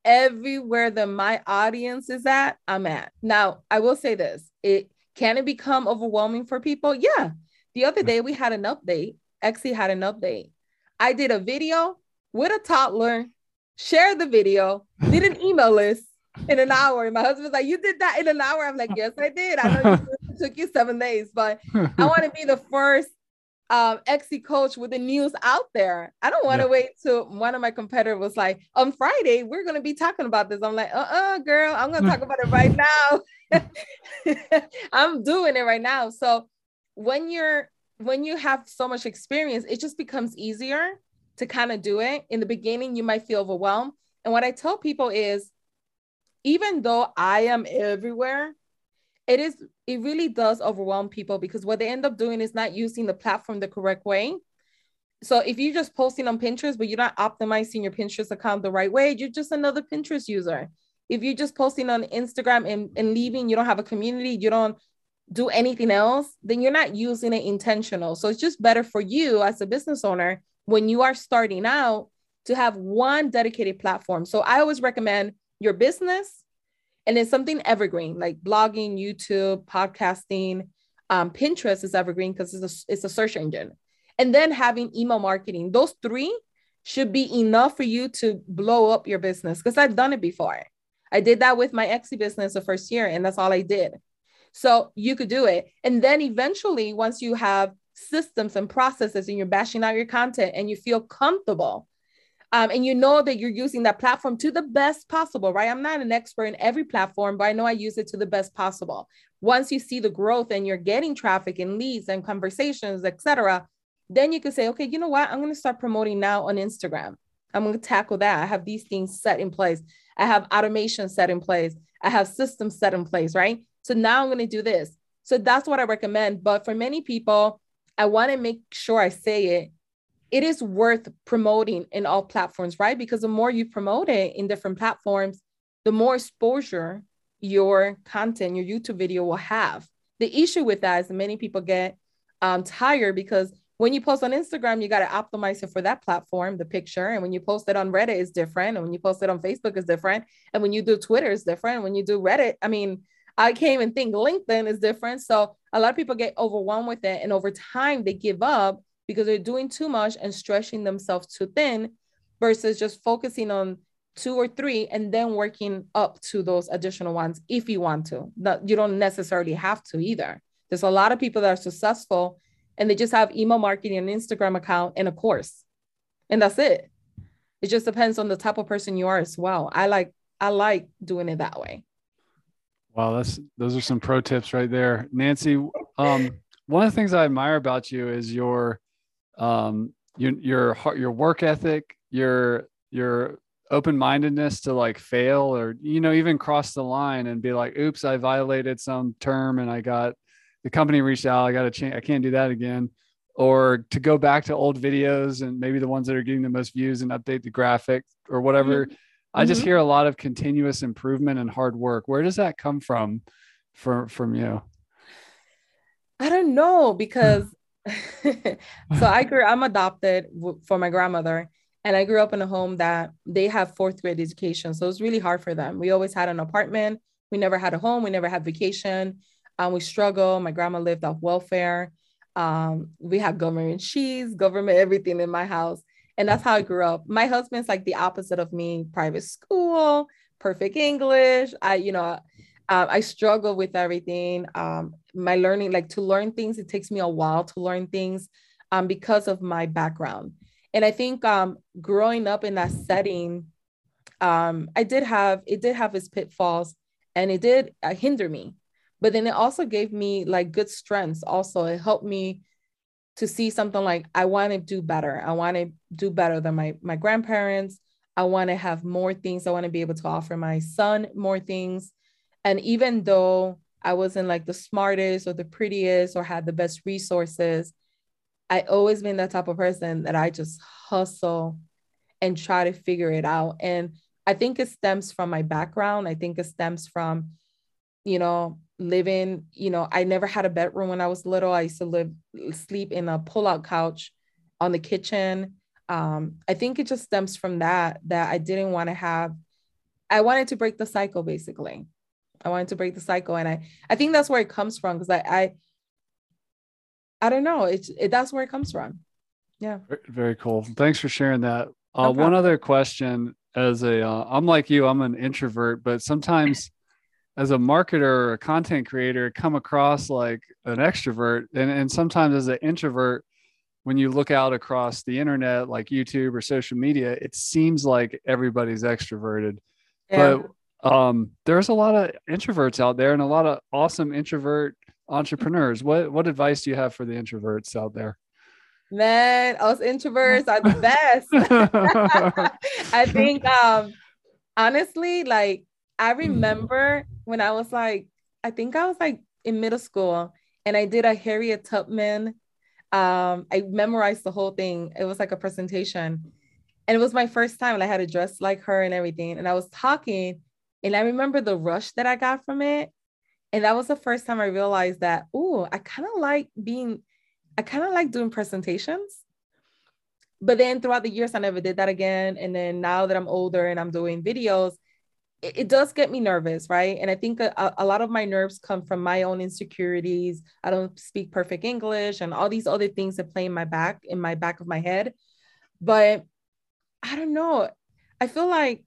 everywhere that my audience is at. I'm at now. I will say this: it can it become overwhelming for people? Yeah. The other day we had an update. Etsy had an update. I did a video with a toddler. Shared the video. Did an email list in an hour. And my husband's like, "You did that in an hour." I'm like, "Yes, I did. I know you (laughs) took you seven days, but (laughs) I want to be the first um coach with the news out there. I don't want to yeah. wait till one of my competitors was like, on Friday, we're gonna be talking about this. I'm like, uh-uh, girl, I'm gonna talk (laughs) about it right now. (laughs) I'm doing it right now. So when you're when you have so much experience, it just becomes easier to kind of do it. In the beginning, you might feel overwhelmed. And what I tell people is, even though I am everywhere, it is it really does overwhelm people because what they end up doing is not using the platform the correct way. So if you're just posting on Pinterest, but you're not optimizing your Pinterest account the right way, you're just another Pinterest user. If you're just posting on Instagram and, and leaving, you don't have a community, you don't do anything else, then you're not using it intentional. So it's just better for you as a business owner when you are starting out to have one dedicated platform. So I always recommend your business and it's something evergreen like blogging youtube podcasting um, pinterest is evergreen because it's a, it's a search engine. And then having email marketing those three should be enough for you to blow up your business because i've done it before. I did that with my Etsy business the first year and that's all i did. So you could do it. And then eventually once you have systems and processes and you're bashing out your content and you feel comfortable um, and you know that you're using that platform to the best possible, right? I'm not an expert in every platform, but I know I use it to the best possible. Once you see the growth and you're getting traffic and leads and conversations, etc., then you can say, okay, you know what? I'm going to start promoting now on Instagram. I'm going to tackle that. I have these things set in place. I have automation set in place. I have systems set in place, right? So now I'm going to do this. So that's what I recommend. But for many people, I want to make sure I say it. It is worth promoting in all platforms, right? Because the more you promote it in different platforms, the more exposure your content, your YouTube video will have. The issue with that is many people get um, tired because when you post on Instagram, you got to optimize it for that platform, the picture. And when you post it on Reddit, is different. And when you post it on Facebook, is different. And when you do Twitter, is different. When you do Reddit, I mean, I can't even think LinkedIn is different. So a lot of people get overwhelmed with it. And over time, they give up because they're doing too much and stretching themselves too thin versus just focusing on two or three and then working up to those additional ones if you want to. you don't necessarily have to either. There's a lot of people that are successful and they just have email marketing and Instagram account and a course. And that's it. It just depends on the type of person you are as well. I like I like doing it that way. Wow, that's those are some pro tips right there. Nancy, um, one of the things I admire about you is your um your your your work ethic, your your open-mindedness to like fail or you know even cross the line and be like oops i violated some term and i got the company reached out, I got to change, I can't do that again. Or to go back to old videos and maybe the ones that are getting the most views and update the graphic or whatever. Mm-hmm. I just mm-hmm. hear a lot of continuous improvement and hard work. Where does that come from for, from you? I don't know because (laughs) so I grew, I'm adopted for my grandmother and I grew up in a home that they have fourth grade education. So it was really hard for them. We always had an apartment. We never had a home. We never had vacation. Um, we struggle. My grandma lived off welfare. Um, we had government cheese, government everything in my house. And that's how I grew up. My husband's like the opposite of me, private school, perfect English. I, you know, uh, I struggle with everything. Um, my learning, like to learn things, it takes me a while to learn things um, because of my background. And I think um, growing up in that setting, um, I did have, it did have its pitfalls and it did uh, hinder me. But then it also gave me like good strengths also. It helped me to see something like i want to do better. I want to do better than my my grandparents. I want to have more things. I want to be able to offer my son more things and even though i wasn't like the smartest or the prettiest or had the best resources i always been that type of person that i just hustle and try to figure it out and i think it stems from my background i think it stems from you know living, you know, I never had a bedroom when I was little. I used to live sleep in a pull-out couch on the kitchen. Um, I think it just stems from that that I didn't want to have. I wanted to break the cycle, basically. I wanted to break the cycle, and I I think that's where it comes from because I I I don't know. It's it, that's where it comes from. Yeah. Very cool. Thanks for sharing that. Uh, no one other question as a uh, I'm like you, I'm an introvert, but sometimes as a marketer or a content creator come across like an extrovert and, and sometimes as an introvert when you look out across the internet like youtube or social media it seems like everybody's extroverted yeah. but um, there's a lot of introverts out there and a lot of awesome introvert entrepreneurs what what advice do you have for the introverts out there man us introverts are the best (laughs) i think um honestly like I remember when I was like, I think I was like in middle school and I did a Harriet Tubman. Um, I memorized the whole thing. It was like a presentation. And it was my first time. And I had to dress like her and everything. And I was talking, and I remember the rush that I got from it. And that was the first time I realized that, oh, I kind of like being, I kind of like doing presentations. But then throughout the years, I never did that again. And then now that I'm older and I'm doing videos, it, it does get me nervous, right? And I think a, a lot of my nerves come from my own insecurities. I don't speak perfect English and all these other things that play in my back, in my back of my head. But I don't know. I feel like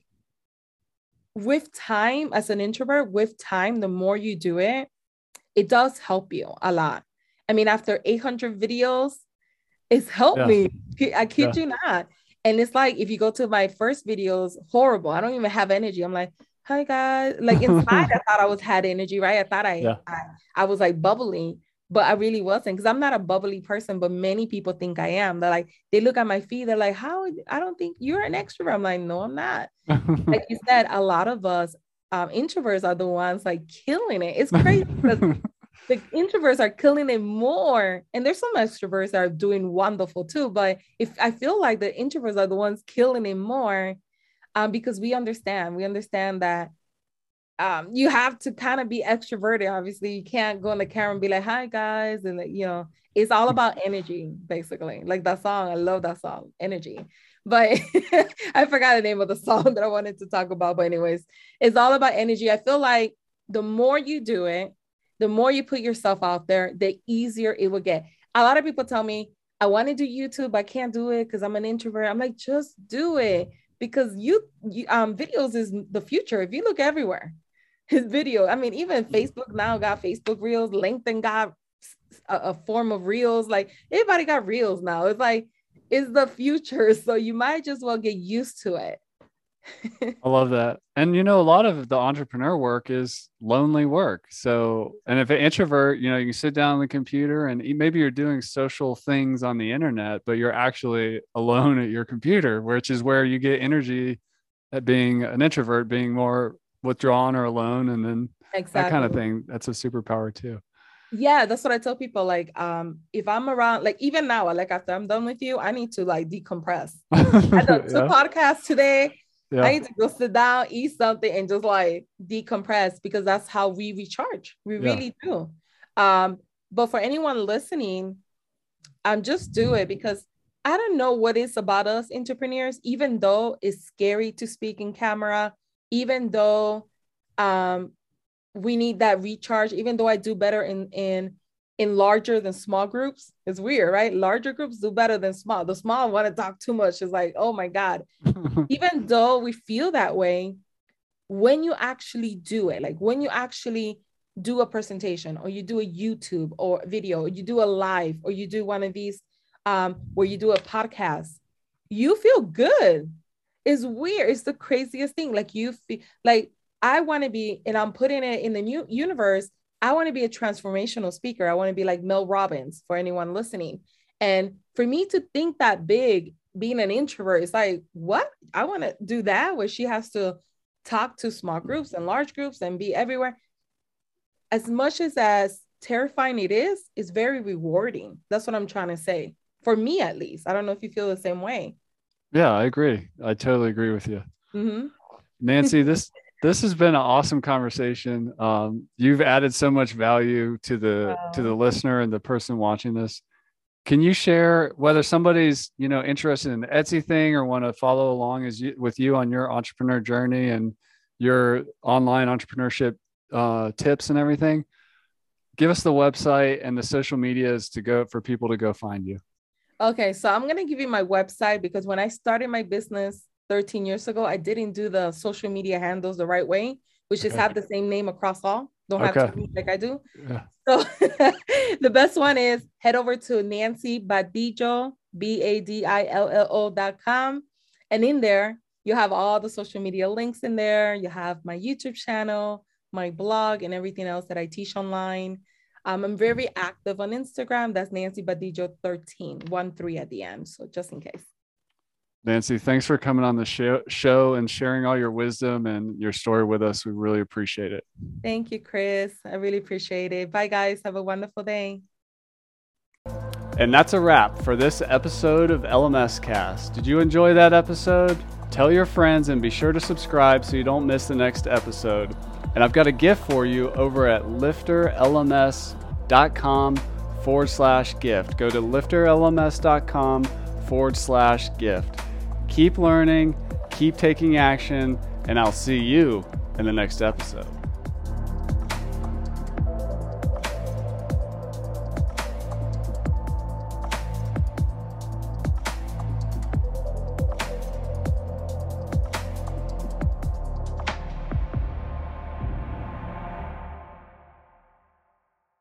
with time, as an introvert, with time, the more you do it, it does help you a lot. I mean, after 800 videos, it's helped yeah. me. I kid yeah. you not. And it's like if you go to my first videos, horrible. I don't even have energy. I'm like, hi guys. Like inside, (laughs) I thought I was had energy, right? I thought I, yeah. I, I was like bubbling. But I really wasn't because I'm not a bubbly person, but many people think I am. They're like, they look at my feet, they're like, How I don't think you're an extrovert. I'm like, No, I'm not. (laughs) like you said, a lot of us um, introverts are the ones like killing it. It's crazy because (laughs) the introverts are killing it more. And there's some extroverts that are doing wonderful too. But if I feel like the introverts are the ones killing it more, um, because we understand, we understand that um, you have to kind of be extroverted. Obviously, you can't go on the camera and be like, "Hi guys," and you know, it's all about energy, basically. Like that song, I love that song, energy. But (laughs) I forgot the name of the (laughs) song that I wanted to talk about. But anyways, it's all about energy. I feel like the more you do it, the more you put yourself out there, the easier it will get. A lot of people tell me, I want to do YouTube, I can't do it because I'm an introvert. I'm like, just do it because you, you um videos is the future. If you look everywhere, his video. I mean, even Facebook now got Facebook Reels, LinkedIn got a, a form of Reels. Like everybody got Reels now. It's like it's the future, (laughs) so you might just well get used to it. I love that. And you know, a lot of the entrepreneur work is lonely work. So, and if an introvert, you know, you sit down on the computer and maybe you're doing social things on the internet, but you're actually alone at your computer, which is where you get energy at being an introvert, being more withdrawn or alone. And then exactly. that kind of thing. That's a superpower too. Yeah, that's what I tell people. Like, um, if I'm around, like even now, like after I'm done with you, I need to like decompress. (laughs) I done two yeah. podcasts today yeah. I need to go sit down, eat something, and just like decompress because that's how we recharge. We yeah. really do. Um, but for anyone listening, um, just do it because I don't know what it's about us entrepreneurs, even though it's scary to speak in camera, even though um we need that recharge, even though I do better in in in larger than small groups. It's weird, right? Larger groups do better than small. The small want to talk too much. It's like, oh my God. (laughs) Even though we feel that way, when you actually do it, like when you actually do a presentation or you do a YouTube or video, or you do a live or you do one of these um, where you do a podcast, you feel good. It's weird. It's the craziest thing. Like you feel like I want to be, and I'm putting it in the new universe I want to be a transformational speaker. I want to be like Mel Robbins for anyone listening. And for me to think that big, being an introvert, it's like, what? I want to do that where she has to talk to small groups and large groups and be everywhere. As much as as terrifying it is, it's very rewarding. That's what I'm trying to say. For me, at least. I don't know if you feel the same way. Yeah, I agree. I totally agree with you. Mm-hmm. Nancy, (laughs) this this has been an awesome conversation. Um, you've added so much value to the wow. to the listener and the person watching this. Can you share whether somebody's you know interested in the Etsy thing or want to follow along as you, with you on your entrepreneur journey and your online entrepreneurship uh, tips and everything? Give us the website and the social medias to go for people to go find you. Okay, so I'm gonna give you my website because when I started my business, 13 years ago, I didn't do the social media handles the right way, which is have the same name across all. Don't okay. have to like I do. Yeah. So (laughs) the best one is head over to Nancy Badillo, B-A-D-I-L-L-O dot com. And in there, you have all the social media links in there. You have my YouTube channel, my blog, and everything else that I teach online. Um, I'm very active on Instagram. That's Nancy Badillo 13, one three at the end. So just in case. Nancy, thanks for coming on the show, show and sharing all your wisdom and your story with us. We really appreciate it. Thank you, Chris. I really appreciate it. Bye, guys. Have a wonderful day. And that's a wrap for this episode of LMS Cast. Did you enjoy that episode? Tell your friends and be sure to subscribe so you don't miss the next episode. And I've got a gift for you over at lifterlms.com forward slash gift. Go to lifterlms.com forward slash gift. Keep learning, keep taking action, and I'll see you in the next episode.